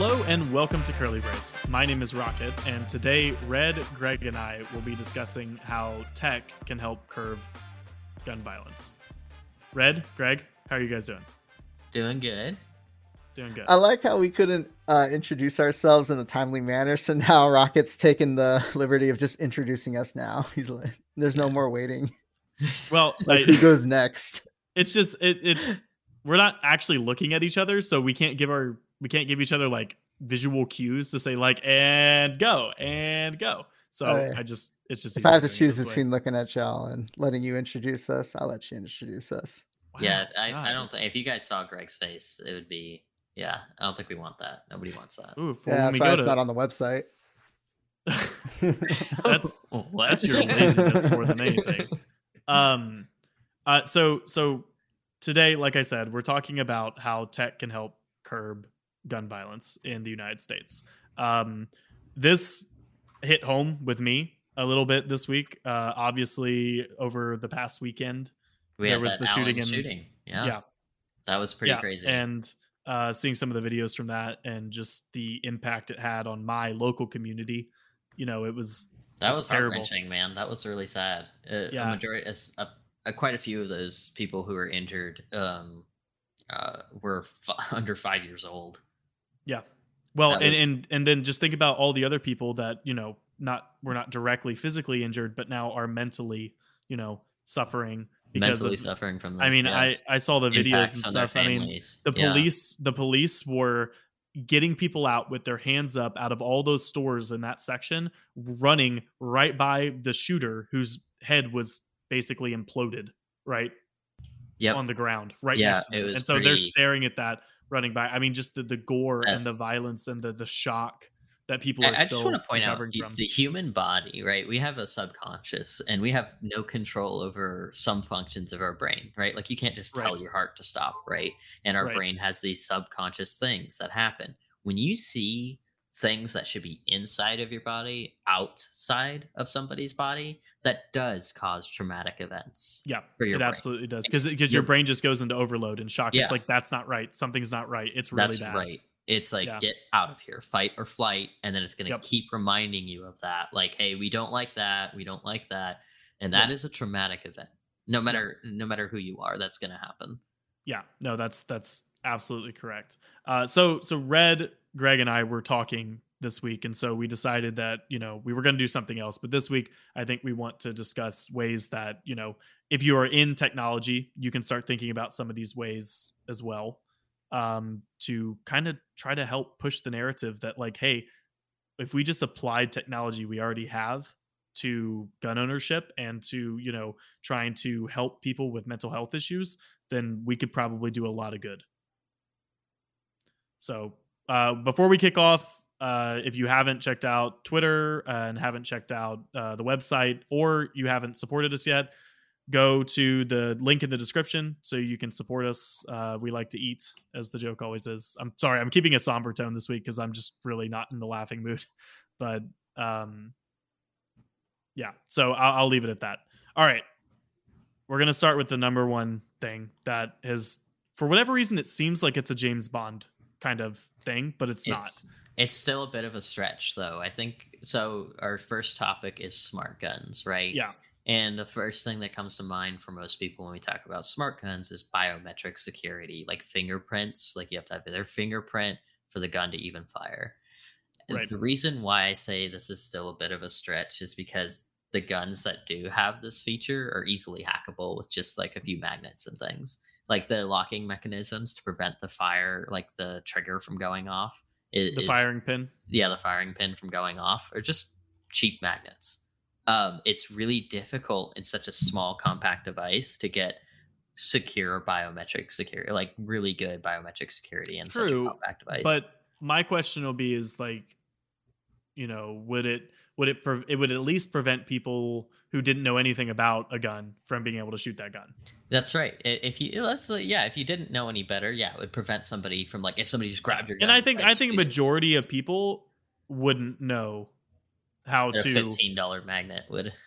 Hello and welcome to Curly Brace. My name is Rocket, and today Red, Greg, and I will be discussing how tech can help curb gun violence. Red, Greg, how are you guys doing? Doing good. Doing good. I like how we couldn't uh, introduce ourselves in a timely manner, so now Rocket's taken the liberty of just introducing us now. He's like, there's no Yeah. more waiting. Well, Like, I- who goes next? it's just it, it's we're not actually looking at each other, so we can't give our we can't give each other like visual cues to say like and go and go. So Oh, yeah. I just it's just If I have to easier doing it choose this way. between looking at y'all and letting you introduce us, I'll let you introduce us. Wow, yeah, I, God. I don't think if you guys saw Greg's face, it would be yeah. I don't think we want that. Nobody wants that. Ooh, Yeah, that's why it's to not on the website. that's what? that's your laziness more than anything. Um, uh, so so today, like I said, we're talking about how tech can help curb gun violence in the United States. Um, this hit home with me a little bit this week. Uh, obviously, over the past weekend, we there had was the shooting Allen in- shooting. Yeah, yeah, that was pretty yeah, crazy. and uh, seeing some of the videos from that and just the impact it had on my local community. You know, it was that was terrible. heart wrenching, man. That was really sad. Uh, Yeah. A majority, a- a- quite a few of those people who were injured um, uh, were f- under five years old. Yeah. Well, That and, was- and and then just think about all the other people that you know not were not directly physically injured, but now are mentally you know suffering because mentally of. suffering from. I Those, mean, I I saw the videos and stuff. I mean, the Yeah. police the police were getting people out with their hands up out of all those stores in that section, running right by the shooter whose head was basically imploded right Yep. on the ground right Yeah, next to it them. was and so they're staring at that running by i mean just the, the gore That- and the violence and the the shock that people I, are I still just want to point out from the human body, right? We have a subconscious and we have no control over some functions of our brain, right? Like you can't just tell your heart to stop, right? And our Right. brain has these subconscious things that happen. When you see things that should be inside of your body outside of somebody's body, that does cause traumatic events. yeah for your it brain. absolutely does because because your brain just goes into overload and shock Yeah. it's like that's not right something's not right it's really That's bad right. It's like Yeah. get out of here, fight or flight, and then it's going to Yep. keep reminding you of that. Like, hey, we don't like that. We don't like that, and that is a traumatic event. No matter no matter who you are, that's going to happen. Yeah, no, that's that's absolutely correct. Uh, so so Red, Greg, and I were talking this week, and so we decided that you know we were going to do something else. But this week, I think we want to discuss ways that you know if you are in technology, you can start thinking about some of these ways as well um, to kind of try to help push the narrative that like, hey, if we just applied technology we already have to gun ownership and to you know trying to help people with mental health issues then we could probably do a lot of good. So, uh, before we kick off, uh, if you haven't checked out Twitter and haven't checked out uh, the website, or you haven't supported us yet, go to the link in the description so you can support us. Uh, we like to eat, as the joke always is. I'm sorry, I'm keeping a somber tone this week because I'm just really not in the laughing mood. But um, yeah, so I'll, I'll leave it at that. All right, we're gonna start with the number one thing that has, for whatever reason, it seems like it's a James Bond kind of thing, but it's, not. It's it's still a bit of a stretch, though. I think so. Our first topic is smart guns, right? Yeah, And the first thing that comes to mind for most people when we talk about smart guns is biometric security, like fingerprints. Like you have to have their fingerprint for the gun to even fire. Right. The reason why I say this is still a bit of a stretch is because the guns that do have this feature are easily hackable with just like a few magnets and things. Like the locking mechanisms to prevent the fire, like the trigger from going off. i- the is- firing pin. yeah, the firing pin from going off, or just cheap magnets. Um, it's really difficult in such a small, compact device to get secure biometric security, like really good biometric security in such a compact device. But my question will be: is like, you know, would it would it pre- it would at least prevent people who didn't know anything about a gun from being able to shoot that gun? that's right. If you let's yeah, if you didn't know any better, yeah, it would prevent somebody from like if somebody just grabbed your gun. and I think like, I think majority of people wouldn't know how to. fifteen dollar magnet would.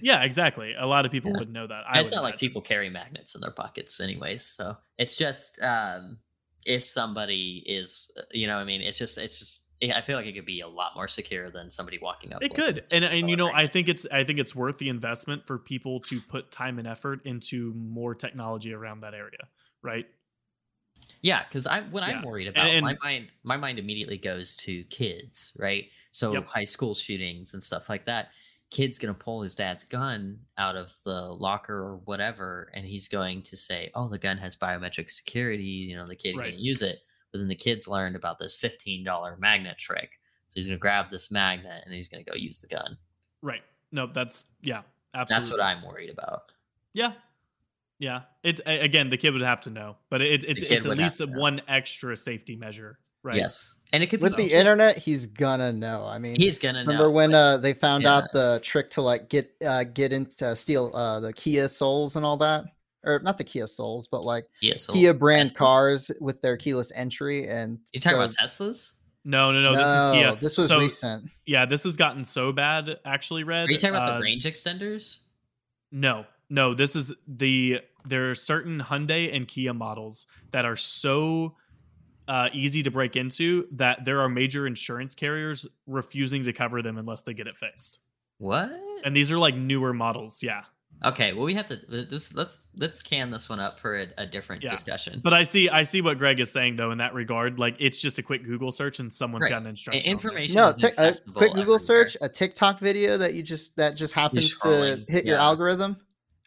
Yeah, exactly. A lot of people Yeah. wouldn't know that. I it's would not like people carry magnets in their pockets anyways so it's just um if somebody is, uh, you know, what I mean, it's just, it's just, I feel like it could be a lot more secure than somebody walking up. It could, and and you know, I think it's I think it's worth the investment for people to put time and effort into more technology around that area, right? Yeah, because I when Yeah. I'm worried about and- my mind, my mind immediately goes to kids, right? So Yep. high school shootings and stuff like that. Kid's gonna pull his dad's gun out of the locker or whatever, and he's going to say, "Oh, the gun has biometric security." You know, the kid Right. can use it. But then the kid's learned about this fifteen dollar magnet trick, so he's gonna grab this magnet and he's gonna go use the gun. Right. No, that's yeah, absolutely. That's what I'm worried about. Yeah, yeah. It's again, the kid would have to know, but it, it's it's at least to a know. one extra safety measure, right? Yes, and it could With be the internet, he's gonna know. I mean, He's gonna remember know. when like, uh, they found yeah. out the trick to like get uh, get into steal uh, the Kia Souls and all that, or not the Kia Souls, but like Kia, Soul- Kia brand Teslas? cars with their keyless entry. And You talking so- about Teslas? No, no, no. This is Kia. This was So, recent. Yeah, this has gotten so bad. Actually, Red. Are you talking about uh, the range extenders? No, no. This is the there are certain Hyundai and Kia models that are so uh, easy to break into that there are major insurance carriers refusing to cover them unless they get it fixed. What? And these are like newer models, yeah. Okay, well we have to just let's let's can this one up for a, a different Yeah. discussion. But I see I see what Greg is saying though in that regard. Like it's just a quick Google search and someone's Right. got an instruction. information No, is tic- a quick Google everywhere. search, a TikTok video that you just that just happens to scrolling, hit your algorithm.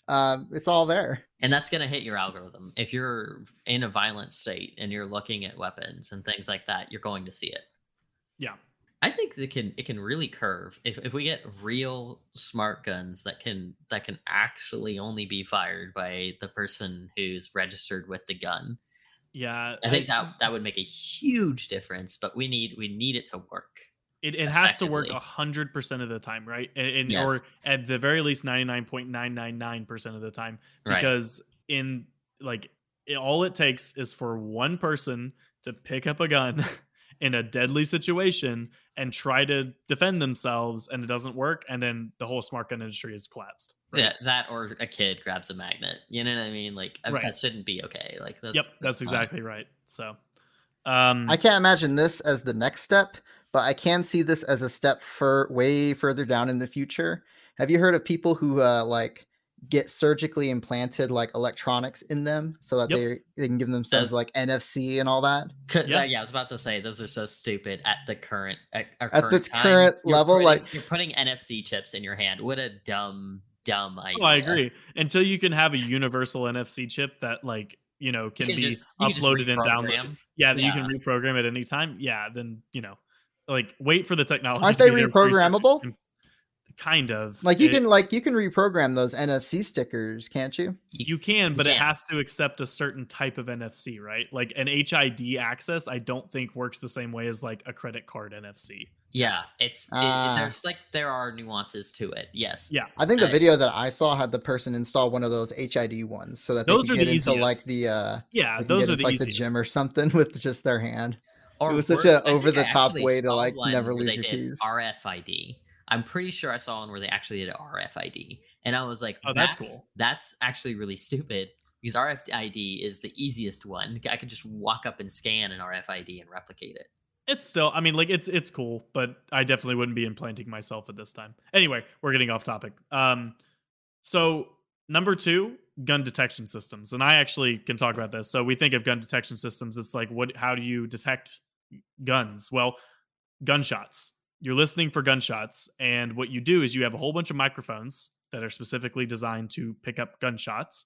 Um, it's all there. and that's going to hit your algorithm. If you're in a violent state and you're looking at weapons and things like that, you're going to see it. Yeah. I think it can it can really curve if, if we get real smart guns that can that can actually only be fired by the person who's registered with the gun. Yeah. I think that that would make a huge difference, but we need we need it to work. it, it has to work hundred percent of the time, right? And, and- Yes. or at the very least ninety nine point nine nine nine percent of the time, Right. because in like it, all it takes is for one person to pick up a gun in a deadly situation and try to defend themselves, and it doesn't work, and then the whole smart gun industry is collapsed. Right? That that or a kid grabs a magnet. You know what I mean? Like uh, Right. that shouldn't be okay. Like that's yep, that's not- exactly right. So, um, I can't imagine this as the next step, but I can see this as a step for way further down in the future. Have you heard of people who uh, like get surgically implanted like electronics in them so that Yep. they they can give themselves Does- like NFC and all that? C- Yeah. uh, yeah, I was about to say those are so stupid at the current at, our At current this time. current level, putting- like- you're putting NFC chips in your hand. What a dumb, dumb idea. oh, I agree. Until you can have a universal NFC chip that, like, you know, You can, can be just- you can uploaded and downloaded. reprogram. yeah, that you can reprogram at any time. Yeah, then you know, like wait for the technology. Aren't they be there before you start- reprogrammable? Kind of. Like you It- can like you can reprogram those NFC stickers, can't you? you can, but it can. has to accept a certain type of NFC, right? Like an HID access, I don't think works the same way as like a credit card NFC. Yeah, it's it- Ah. there's like there are nuances to it. Yes. Yeah. I think the Uh, video that I saw had the person install one of those HID ones so that they Those are get the into like the uh Yeah, those are into, the like easiest. the gym or something with just their hand. Or It was such worse, a I think I over-the-top way to, saw like, never lose your did keys. RFID. I'm pretty sure I saw one where they actually did RFID, and I was like, Oh, that's that's cool. That's actually really stupid because RFID is the easiest one. I could just walk up and scan an RFID and replicate it. It's still, I mean, like it's it's cool, but I definitely wouldn't be implanting myself at this time. Anyway, we're getting off topic. Um, so number two, gun detection systems, and I actually can talk about this. So we think of gun detection systems. It's like, what? How do you detect guns? Well, gunshots. You're listening for gunshots, and what you do is you have a whole bunch of microphones that are specifically designed to pick up gunshots,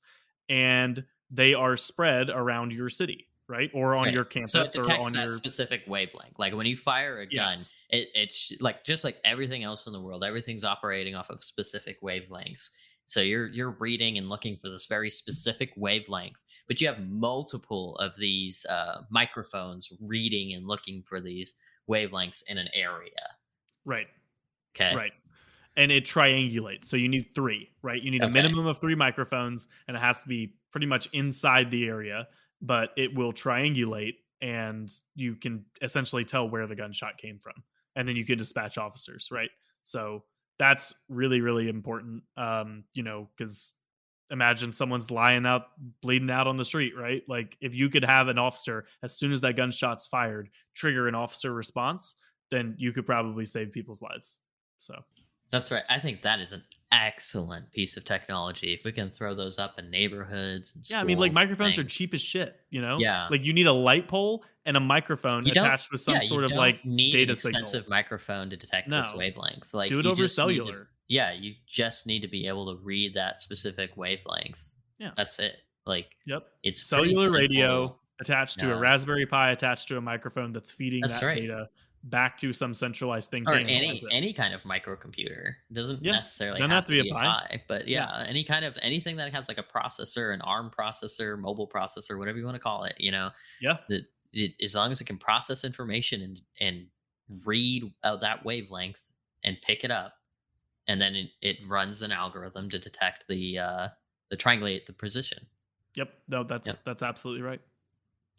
and they are spread around your city, right, or on Right. your So campus it or on your specific wavelength. Like when you fire a gun, Yes. it, it's like just like everything else in the world, everything's operating off of specific wavelengths. So you're you're reading and looking for this very specific wavelength, but you have multiple of these uh, microphones reading and looking for these wavelengths in an area. Right. Okay. Right. And it triangulates. So you need three, right? You need a minimum of three microphones and it has to be pretty much inside the area, but it will triangulate and you can essentially tell where the gunshot came from. And then you can dispatch officers, right? So that's really, really important. Um, you know, because imagine someone's lying out bleeding out on the street right like if you could have an officer as soon as that gunshot's fired trigger an officer response then you could probably save people's lives. So. That's right. I think that is an excellent piece of technology. If we can throw those up in neighborhoods yeah i mean like microphones are cheap as shit you know? Yeah. Like you need a light pole and a microphone attached with some yeah, sort of like need data an signal. expensive microphone to detect this wavelength like do it over need to- cellular. yeah you just need to be able to read that specific wavelength. Yeah. that's it. Like yep. it's cellular radio attached to a raspberry pi attached to a microphone that's feeding That's that right. data back to some centralized thing to or any any kind of microcomputer It doesn't Yeah, necessarily doesn't have, to be a pi. but Yeah. yeah, any kind of anything that has like a processor an arm processor mobile processor whatever you want to call it you know yeah it, as long as it can process information and and read out that wavelength and pick it up and then it, it runs an algorithm to detect the uh the triangulate the position Yep. No, that's Yep. that's absolutely right.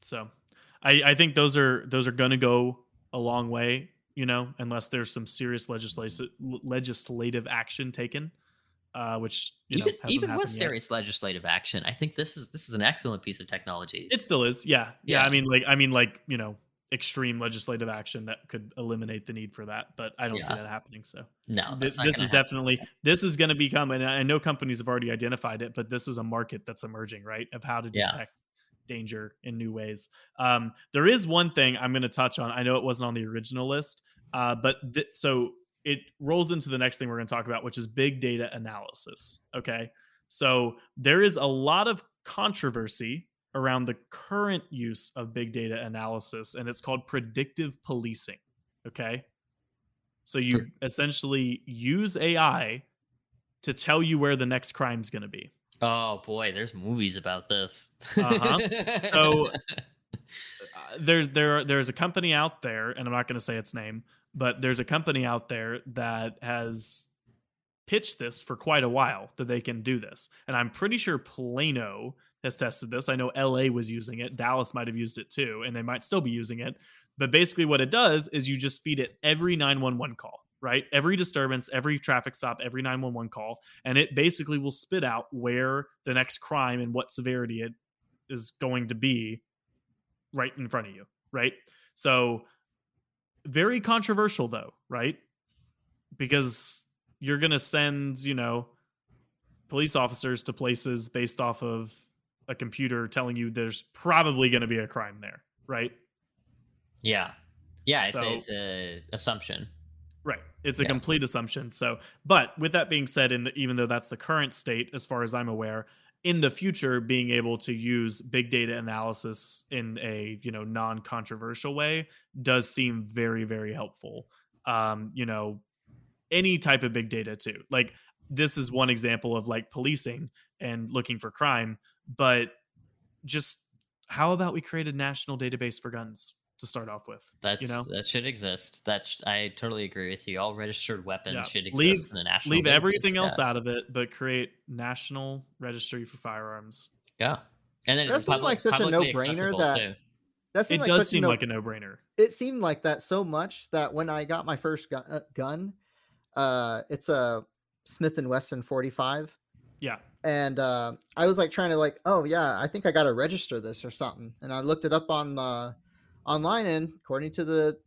So, I I think those are those are going to go a long way. You know, unless there's some serious legislative legislative action taken, uh, which you know even even with yet. serious legislative action i think this is this is an excellent piece of technology It still is. Yeah. yeah. I mean, like I mean, like you know, extreme legislative action that could eliminate the need for that, but I don't see that happening. So no Th- that's not this gonna is definitely this is going to become and i know companies have already identified it but this is a market that's emerging right of how to Yeah. detect danger in new ways. Um, there is one thing i'm going to touch on. I know it wasn't on the original list uh, but th- so it rolls into the next thing we're going to talk about which is big data analysis okay? So there is a lot of controversy around the current use of big data analysis and it's called predictive policing okay? So you essentially use AI to tell you where the next crime's going to be. Oh boy, there's movies about this. Uh-huh. So- Uh, there's there there's a company out there, and I'm not going to say its name, but there's a company out there that has pitched this for quite a while that they can do this, and I'm pretty sure Plano has tested this. I know LA was using it, Dallas might have used it too, and they might still be using it. But basically, what it does is you just feed it every 911 call, right? Every disturbance, every traffic stop, every 911 call, and it basically will spit out where the next crime and what severity it is going to be right in front of you, right? So, very controversial though, right? Because you're going to send, you know, police officers to places based off of a computer telling you there's probably going to be a crime there, right? yeah, yeah, it's So- a, it's a assumption. Right. It's a Yeah. complete assumption. So, but with that being said, in the, even though that's the current state, as far as I'm aware, in the future, being able to use big data analysis in a you know non-controversial way does seem very very helpful. Um, you know, any type of big data too. Like this is one example of like policing and looking for crime, but just how about we create a national database for guns to start off with? That's you know, that should exist. That sh- I totally agree with you. All registered weapons Yeah. should exist Leave- in the national. leave database, everything else out of it, but create national registry for firearms. Yeah, and then That it's seemed public, like such a no-brainer that- too. That It seemed like does such seem no- like a no-brainer. it seemed like that so much that when I got my first gun, uh, gun uh, it's a Smith and Wesson 45, Yeah. and uh, I was like trying to like, oh yeah, I think I got to register this or something, and I looked it up on uh, online, and according to the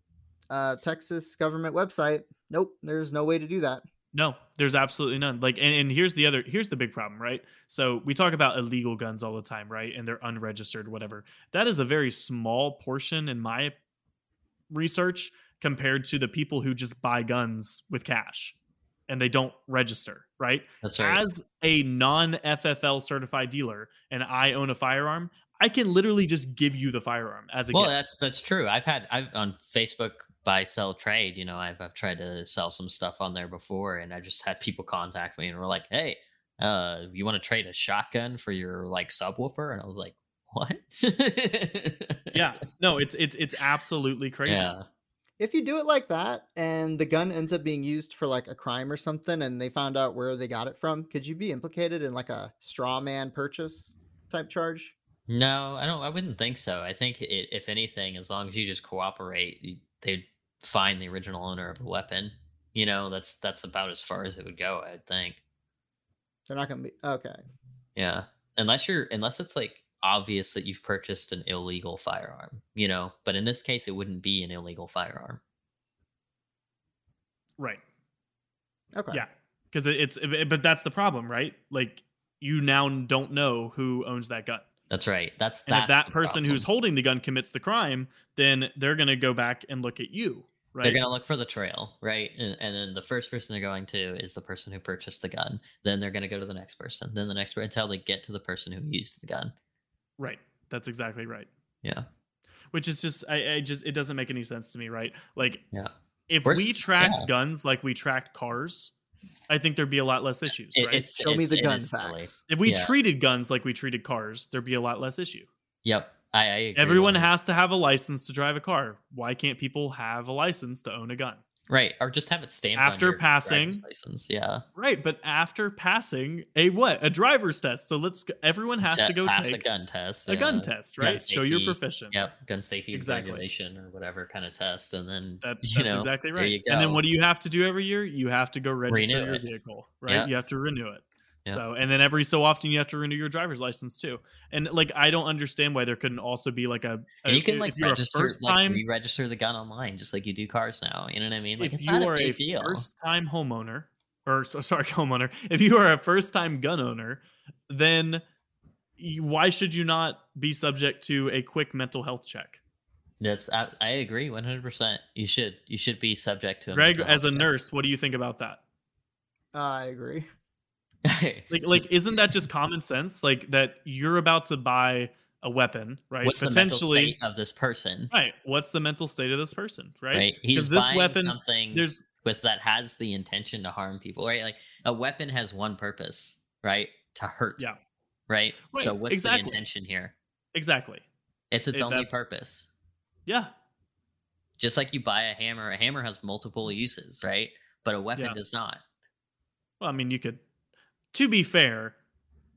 uh, Texas government website, nope, there's no way to do that. No, there's absolutely none. Like, and, and here's the other, here's the big problem, right? So we talk about illegal guns all the time, right? And they're unregistered, whatever. That is a very small portion in my research compared to the people who just buy guns with cash and they don't register, right? That's right. As a non FFL certified dealer and I own a firearm, I can literally just give you the firearm as a well, gift. that's that's true. I've had I've on Facebook buy sell trade. You know, I've I've tried to sell some stuff on there before, and I just had people contact me and were like, "Hey, uh, you want to trade a shotgun for your like subwoofer?" And I was like, "What?" yeah. No, it's it's it's absolutely crazy. yeah. If you do it like that, and the gun ends up being used for like a crime or something, and they found out where they got it from, could you be implicated in like a straw man purchase type charge? No, I don't. I wouldn't think so. I think it, if anything, as long as you just cooperate, they'd find the original owner of the weapon. You know, that's that's about as far as it would go. I would think. They're not going to be okay. Yeah. Unless you're unless it's like obvious that you've purchased an illegal firearm, you know. But in this case, it wouldn't be an illegal firearm. Right. Okay. Yeah. Because it's but that's the problem, right? Like you now don't know who owns that gun. That's right. That's And that's if that person who's holding the gun commits the crime, then they're going to go back and look at you, right? They're gonna look for the trail, right? And, and then the first person they're going to is the person who purchased the gun. Then they're gonna go to the next person. Then the next person until they get to the person who used the gun. Right. That's exactly right. Yeah. Which is just I, I just it doesn't make any sense to me, right? Like Yeah. if Where's- we tracked yeah. guns like we tracked cars, I think there'd be a lot less uh, issues, It- right? Show it's me the gun facts. if we yeah. treated guns like we treated cars, there'd be a lot less issue. Yep. I, I agree Everyone has to have a license to drive a car. Why can't people have a license to own a gun? Right, or just have it stamped on After passing- license. Yeah. Right, but after passing a what? A driver's test. So let's everyone has to Te- go pass take a gun test. a gun yeah. test, gun right? Show you're proficient. Yep, gun safety Exactly. regulation or whatever kind of test, and then That, you that's know, exactly right. And then what do you have to do every year? You have to go register Renew your it. vehicle, right? Yeah. You have to renew it. Yeah. So, and then every so often you have to renew your driver's license too. And like, I don't understand why there couldn't also be like a, a you can like register, first like time, re-register the gun online, just like you do cars now. You know what I mean? Like if it's you not a are big a deal. first time homeowner, or so, sorry, homeowner, if you are a first time gun owner, then you, why should you not be subject to a quick mental health check? That's I, I agree, one hundred percent. You should you should be subject to. A Greg, as a health nurse, what do you think about that? I agree. Check. Like, like, isn't that just common sense? Like that you're about to buy a weapon, right? What's the mental state of this person? right? What's the mental state of this person, right? Right, he's this buying weapon, something There's with that has the intention to harm people, right? Like a weapon has one purpose, right? To hurt. Yeah. Right. so what's exactly. the intention here? exactly, It's its It- only that- purpose. yeah, Just like you buy a hammer, a hammer has multiple uses, right? But a weapon Yeah. does not. Well, I mean, you could. To be fair,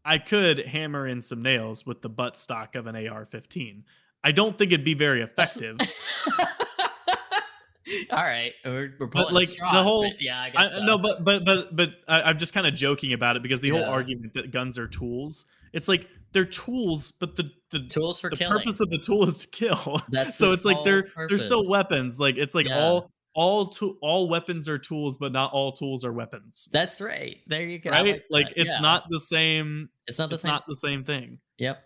I could hammer in some nails with the butt stock of an AR-15. I don't think it'd be very effective. All right, we're, we're pulling like, the whole- yeah, I I, guess so. No, but but but but I, I'm just kind of joking about it because the whole argument that guns are tools, it's like they're tools, but the the tools for the killing. purpose of the tool is to kill. That's so its like they're they're still weapons. Like it's like Yeah. all all to, all weapons are tools, but not all tools are weapons. That's right. There you go. I Right? Like, that. it's Yeah. not the same. It's not the It's same. not the same thing. Yep,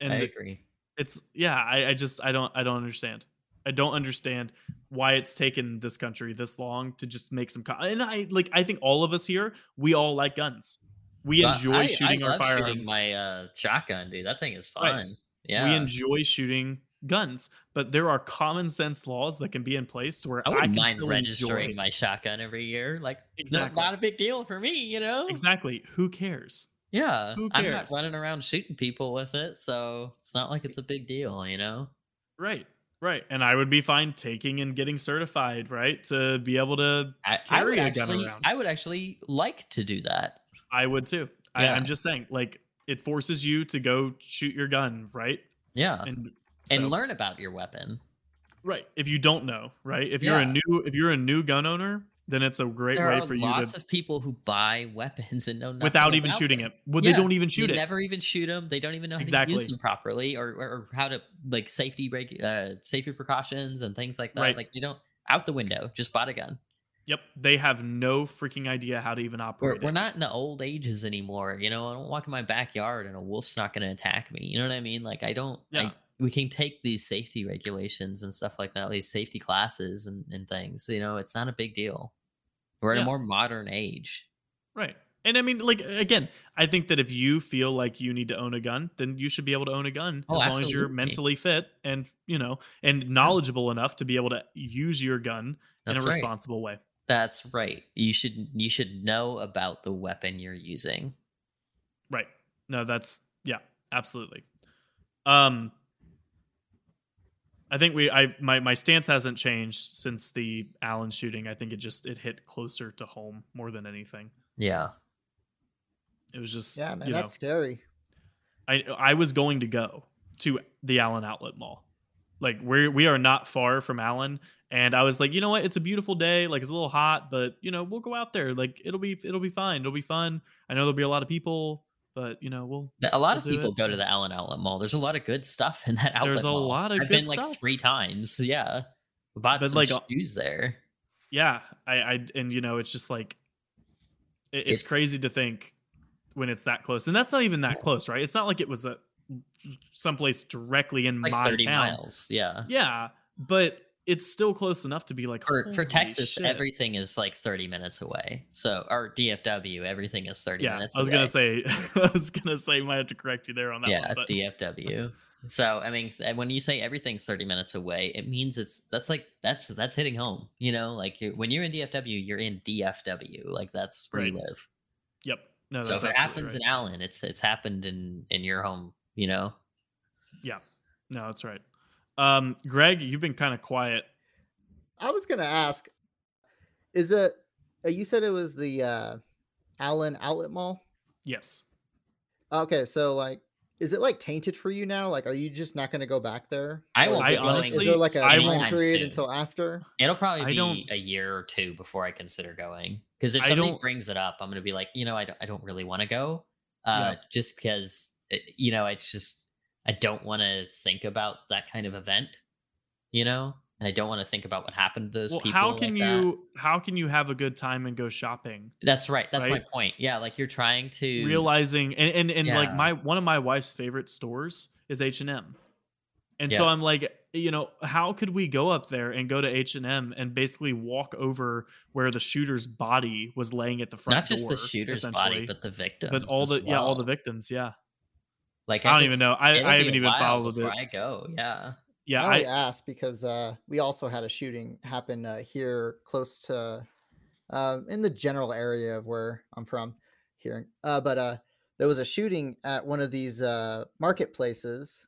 And I agree. it's yeah. I, I just I don't I don't understand. I don't understand why it's taken this country this long to just make some. Co- and I like I think all of us here we all like guns. We But enjoy I- shooting I our love firearms. Shooting my uh, shotgun, dude. That thing is Right. fun. Yeah, We enjoy shooting guns, but there are common sense laws that can be in place to where I I, wouldn't can mind still registering enjoy. my shotgun every year. Like, Exactly. not, not a big deal for me, you know. Exactly. Who cares? Yeah, Who cares? I'm not running around shooting people with it, so it's not like it's a big deal, you know. Right. Right. And I would be fine taking and getting certified, right? To be able to I, I Carry would a gun actually, around. I would actually like to do that. I would too. I, I'm just saying, like, it forces you to go shoot your gun, right? Yeah, And and learn about your weapon. right. If you don't know, right? If you're a new if you're a new gun owner, then it's a great There way for you lots to of people who buy weapons and know nothing without even about shooting them. it. Well, Yeah, they don't even shoot you it. never even shoot them. They don't even know how to Exactly. use them properly, or, or, or how to like safety regu- uh, safety precautions and things like that. Right. Like you don't out the window. Just bought a gun. Yep. They have no freaking idea how to even We're, operate. we're not in the old ages anymore. You know, I don't walk in my backyard and a wolf's not going to attack me. You know what I mean? Like I don't. Yeah. I, we can take these safety regulations and stuff like that, these safety classes and, and things. You know, it's not a big deal. We're in Yeah. a more modern age. Right. And I mean, like again, I think that if you feel like you need to own a gun, then you should be able to own a gun Oh, as long as you're mentally fit and you know and knowledgeable enough to be able to use your gun in a right. responsible way. That's right. You should you should know about the weapon you're using. Right. No, that's yeah, absolutely. Um I think we I my my stance hasn't changed since the Allen shooting. I think it just it hit closer to home more than anything. Yeah. It was just Yeah, man, you that's scary. I I was going to go to the Allen Outlet Mall. Like we we are not far from Allen, and I was like, you know what? It's a beautiful day. Like it's a little hot, but you know we'll go out there. Like it'll be it'll be fine. It'll be fun. I know there'll be a lot of people. But you know, we'll. A lot We'll of people it. go to the Allen Outlet Mall. There's a lot of good stuff in that outlet There's a mall. lot of I've been like stuff. three times. Yeah, bought But, some like, uh, shoes there. Yeah, I, I, and you know, it's just like, it, it's, It's- crazy to think when it's that close, and that's not even that close, right? It's not like it was a someplace directly in Like my 30 town. miles. Yeah. Yeah, but it's still close enough to be like For for Texas, shit." everything is like 30 minutes away. So or DFW, everything is 30 Yeah, minutes I was away. gonna say, I was gonna say, might have to correct you there on that yeah, one, but DFW. So I mean, when you say everything's 30 minutes away, it means it's that's like that's that's hitting home. You know, like you when you're in DFW, you're in DFW. Like that's where you live. yep. No, so that's if it happens right. in Allen, it's it's happened in in your home. You know. Yeah. No, that's right. Um, Greg, you've been kind of quiet. I was gonna ask, is it? uh, You said it was the uh, Allen Outlet Mall. Yes. Okay, so like, is it like tainted for you now? Like, are you just not gonna go back there? I won't I like- honestly- is there like a I time won't- period soon. until after? It'll probably be a year or two before I consider going. Because if I somebody don't- brings it up, I'm going to be like, you know, I don't, I don't really want to go. Uh, Just because, it, you know, it's just, I don't want to think about that kind of event, you know? And I don't want to think about what happened to those Well, people. how can like that. you how can you have a good time and go shopping? That's right. That's my point. Yeah. Like you're trying to. realizing and and, and like my one of my wife's favorite stores is h&m and so i'm like you know how could we go up there and go to h&m and basically walk over where the shooter's body was laying at the front door? Not just the shooter's body, but the victim. but all the yeah all the victims yeah Like i don't just- even know i, I haven't a even while followed before it I go. Yeah. yeah I I, asked because uh, we also had a shooting happen uh, here close to uh, in the general area of where I'm from here. Uh, but uh, there was a shooting at one of these uh, marketplaces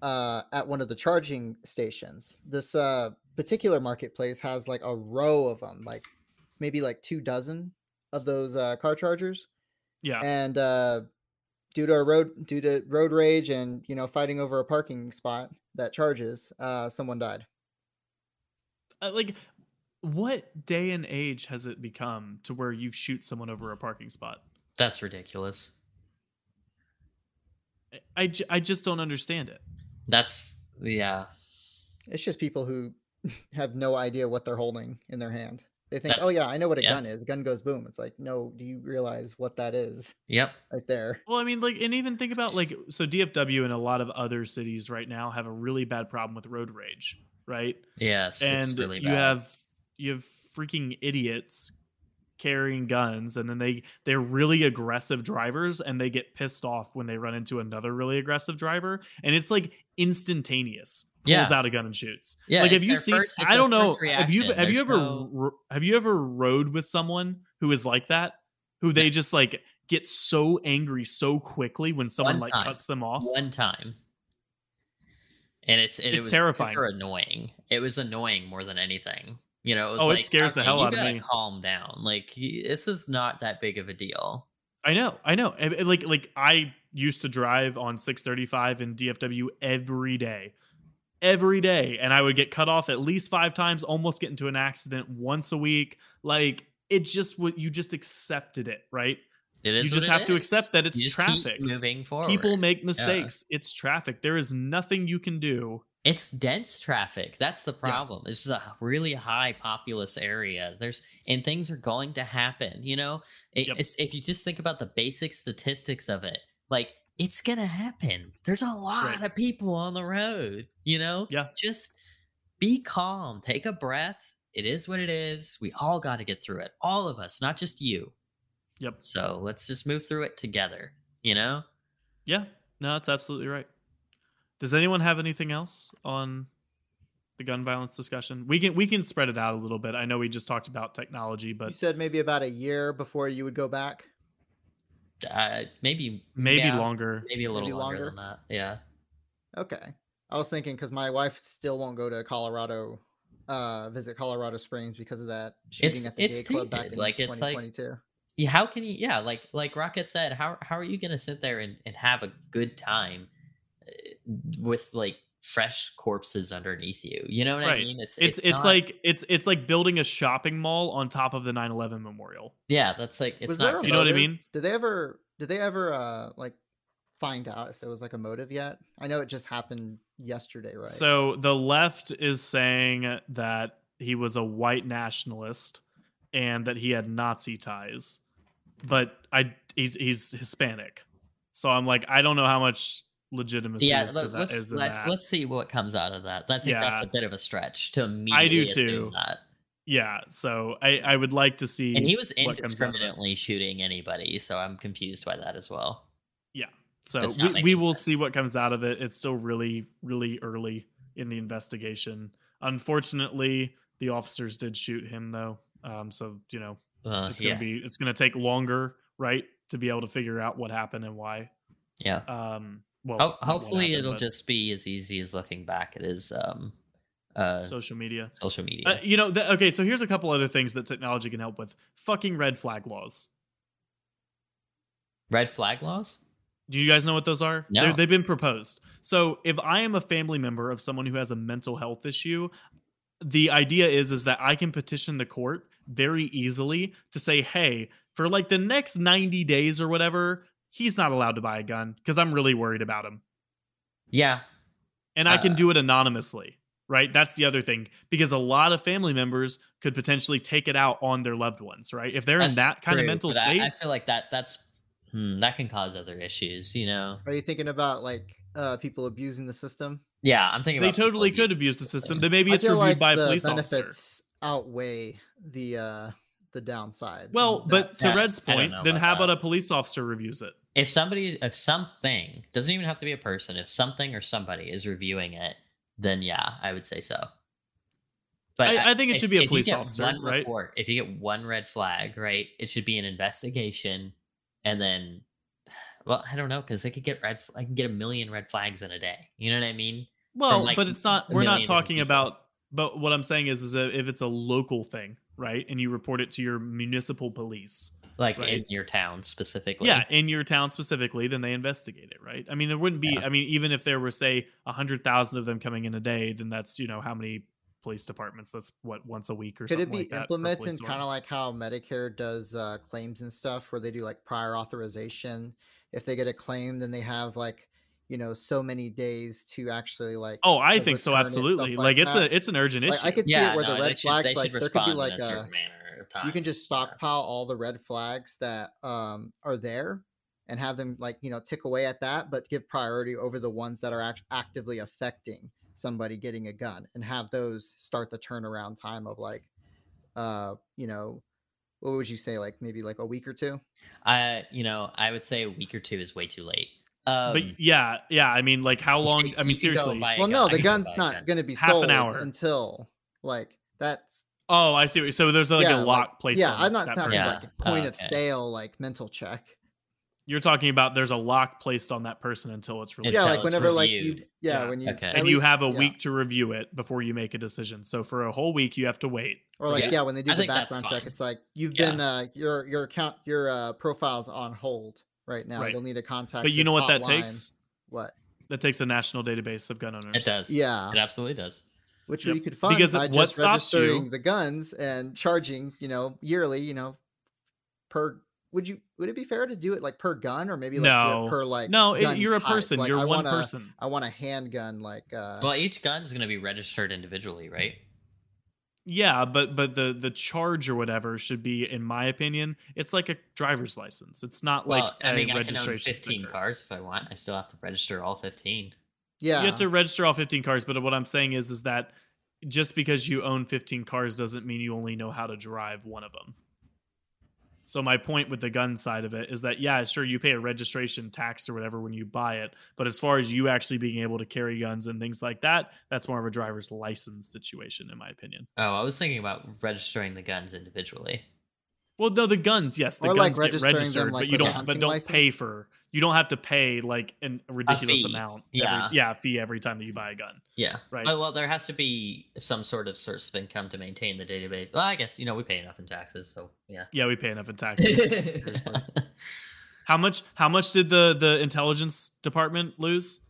uh, at one of the charging stations. This uh, particular marketplace has like a row of them, like maybe like two dozen of those uh, car chargers yeah and uh due to a road due to road rage and you know fighting over a parking spot that charges uh someone died Uh, like what day and age has it become to where you shoot someone over a parking spot That's ridiculous. I- I, j- I just don't understand it That's, yeah. it's just people who have no idea what they're holding in their hand they think oh yeah i know what a yeah. gun is a gun goes boom it's like no do you realize what that is Yep. right there Well, I mean, like, and even think about like, so DFW and a lot of other cities right now have a really bad problem with road rage, right? Yes. it's and really you have you have freaking idiots carrying guns, and then they they're really aggressive drivers, and they get pissed off when they run into another really aggressive driver, and it's like instantaneous. Pulls Yeah. out a gun and shoots. Yeah, like have you seen? first- I don't know. Have you have you ever no- have you ever rode with someone who is like that? Who they just like get so angry so quickly when someone like cuts them off. one time. And it's and It's it was terrifying. super annoying. It was annoying more than anything. You know, it was Oh, it like, scares the hell out of me. Calm down. Like this is not that big of a deal. I know, I know. Like, like I used to drive on 635 in DFW every day, every day, and I would get cut off at least five times, almost get into an accident once a week. Like, it just what you just accepted it, right? It is. you just it have to accept that it's You just keep traffic. moving forward. People make mistakes. It's traffic. There is nothing you can do. It's dense traffic. That's the problem. This is a really high populous area. There's and things are going to happen. You know, It- Yep. it's, if you just think about the basic statistics of it, like it's gonna happen. There's a lot Right. of people on the road. You know, Yeah. Just be calm. Take a breath. It is what it is. We all got to get through it. All of us, not just you. Yep. So let's just move through it together. You know. Yeah. No, that's absolutely right. Does anyone have anything else on the gun violence discussion? We can we can spread it out a little bit. I know we just talked about technology, but you said maybe about a year before you would go back Uh, maybe maybe yeah, longer. Maybe a little Maybe longer, longer? than that. Yeah. okay i was thinking because my wife still won't go to colorado uh visit colorado springs because of that shooting It's- at the gay club back in like, it's like- 2022 yeah how can you yeah like like rocket said how how are you gonna sit there and, and have a good time with like fresh corpses underneath you you know what i mean it's It's it's not- like it's it's like building a shopping mall on top of the 9/11 memorial. yeah that's like it's was not You know what I mean? Did they ever did they ever uh like find out if there was like a motive yet? I know it just happened yesterday, right? So the left is saying that he was a white nationalist and that he had Nazi ties, but I he's he's Hispanic, so I'm like I don't know how much legitimacy yeah, to that. let's let's, let's see what comes out of that. I think that's a bit of a stretch to immediately do too. that. yeah, so I I would like to see. And he was what comes out of it. indiscriminately shooting anybody, so I'm confused by that as well. Yeah. So we, we will see what comes out of it. It's still really, really early in the investigation. Unfortunately, the officers did shoot him though. Um, so you know, Uh, it's gonna yeah, be it's gonna take longer, right, to be able to figure out what happened and why. yeah. Um well Ho- hopefully, it'll but just be as easy as looking back at his um, uh, social media. social media. Uh, you know, th- okay, so here's a couple other things that technology can help with. Fucking red flag laws. Red flag laws? Do you guys know what those are? No. They're, they've been proposed. So if I am a family member of someone who has a mental health issue, the idea is is that I can petition the court very easily to say, hey, for like the next 90 days or whatever, he's not allowed to buy a gun because I'm really worried about him. Yeah, And I can Uh, do it anonymously. Right. That's the other thing because a lot of family members could potentially take it out on their loved ones. Right. If they're in that kind of mental but I- state, I, feel like that that's hmm, that can cause other issues. You know? Are you thinking about like uh people abusing the system? Yeah, I'm thinking they about totally could abuse the system. system. Then maybe it's reviewed like by a the police officer. benefits outweigh the uh the downsides. Well, but to Red's point, then about how about that. a police officer reviews it? If somebody, if something doesn't even have to be a person, if something or somebody is reviewing it, then yeah, I would say so. But I- I think it if- should be a police officer, right? Report, if you get one red flag, right, it should be an investigation, and then, well, I don't know, because they could get red. I can get a million red flags in a day. You know what I mean? Well, like, but it's not. We're not talking about. But what I'm saying is, is if it's a local thing, right, and you report it to your municipal police, Like in your town specifically. yeah, in your town specifically, then they investigate it, right? I mean, it wouldn't be. Yeah. I mean, even if there were say a hundred thousand of them coming in a day, then that's you know how many police departments? That's what once a week or could it something be like implemented kind of like how Medicare does uh claims and stuff where they do like prior authorization? If they get a claim, then they have like you know so many days to actually like Oh, I think so. return it, stuff Absolutely. like Like, it's that. a it's an urgent Like, issue. I could see it where no, the red should, flags like there could be like a a manner at a time. you can just Yeah. stockpile all the red flags that um are there and have them like you know tick away at that but give priority over the ones that are act- actively affecting somebody getting a gun and have those start the turnaround time of like uh you know what would you say like maybe like a week or two I, you know, I would say a week or two is way too late. Um, but yeah, yeah. I mean, like how long? I mean, you can go seriously. well no I the gun's not gun. going to be Half an sold hour. until like that's Oh, I see. what- So there's like yeah, a like- lock placed. yeah i'm not that not person. Yeah. like a point Oh, of okay. sale like mental check You're talking about there's a lock placed on that person until it's released. Until yeah it's like whenever like you yeah, Yeah. when you Okay. at and you have a yeah. week to review it before you make a decision. So for a whole week, you have to wait. Or like Yeah. yeah, when they do I the background check, it's like you've Yeah. been uh your your account your uh profile's on hold right now. Right. You'll need to contact. But you know what that takes? What? That takes a national database of gun owners. It does. Yeah, It absolutely does. Which Yep. you could fund Because by what just stops you- registering the guns and charging, you know, yearly, you know, per. Would you? Would it be fair to do it like per gun or maybe like No. per like? No, it, you're a person. Like, you're I one want a- person. I want a handgun, like. uh Well, each gun is going to be registered individually, right? Yeah, but but the the charge or whatever should be, in my opinion, it's like a driver's license. It's not like well, I a mean, I can own registration 15 sticker. cars if I want. I still have to register all 15. Yeah. You have to register all 15 cars, but what I'm saying is is that just because you own 15 cars doesn't mean you only know how to drive one of them. So my point with the gun side of it is that yeah, sure you pay a registration tax or whatever when you buy it, but as far as you actually being able to carry guns and things like that, that's more of a driver's license situation in my opinion. Oh, I was thinking about registering the guns individually. Well, no, the guns, yes, the Or, like, guns get registering them, registered, like, but you don't, but don't pay for. You don't have to pay like an, a ridiculous fee, amount. yeah. every, yeah, a fee every time that you buy a gun. Yeah. Right. Oh, well, there has to be some sort of source of income to maintain the database. Well, I guess, you know, we pay enough in taxes, so yeah. Yeah, we pay enough in taxes. How much? How much did the the intelligence department lose,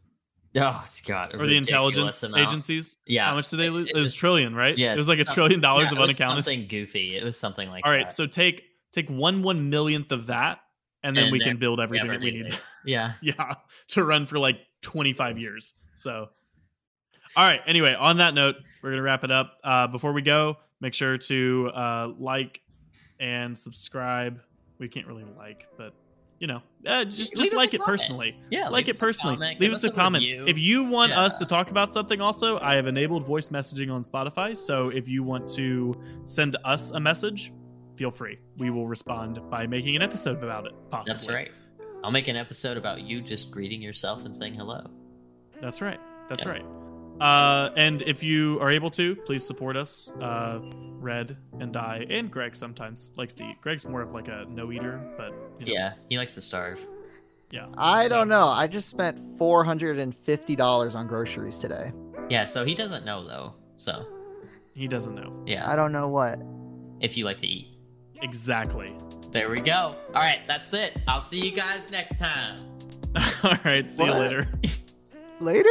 oh, it's got or the intelligence amount. agencies? Yeah. How much did they lose? it It was a trillion, right? yeah, It was like a trillion dollars Yeah, of it unaccounted. Something goofy. It was something like All right, that. so take take one one millionth of that and then And we can build everything that we need. Yeah. yeah, to run for like 25 years. So, all right. Anyway, on that note, we're gonna wrap it up. Uh, before we go, make sure to uh, like and subscribe. We can't really like, but you know, uh, just Leave just like it comment. personally. Yeah. like it personally. comment, Leave us a comment. review. If you want us to talk about something, also, I have enabled voice messaging on Spotify. So if you want to send us a message, feel free. We will respond by making an episode about it. Possibly. That's right. I'll make an episode about you just greeting yourself and saying hello. That's right. That's Yeah. right. Uh, and if you are able to, please support us. Uh, Red and I and Greg sometimes likes to eat. Greg's more of like a no eater, but you know, Yeah, he likes to starve. yeah. I So, don't know. I just spent four hundred and fifty dollars on groceries today. Yeah, so he doesn't know though. So He doesn't know yeah, I don't know what. if you like to eat. exactly. There we go. All right, that's it. I'll see you guys next time. All right. See you later. Later.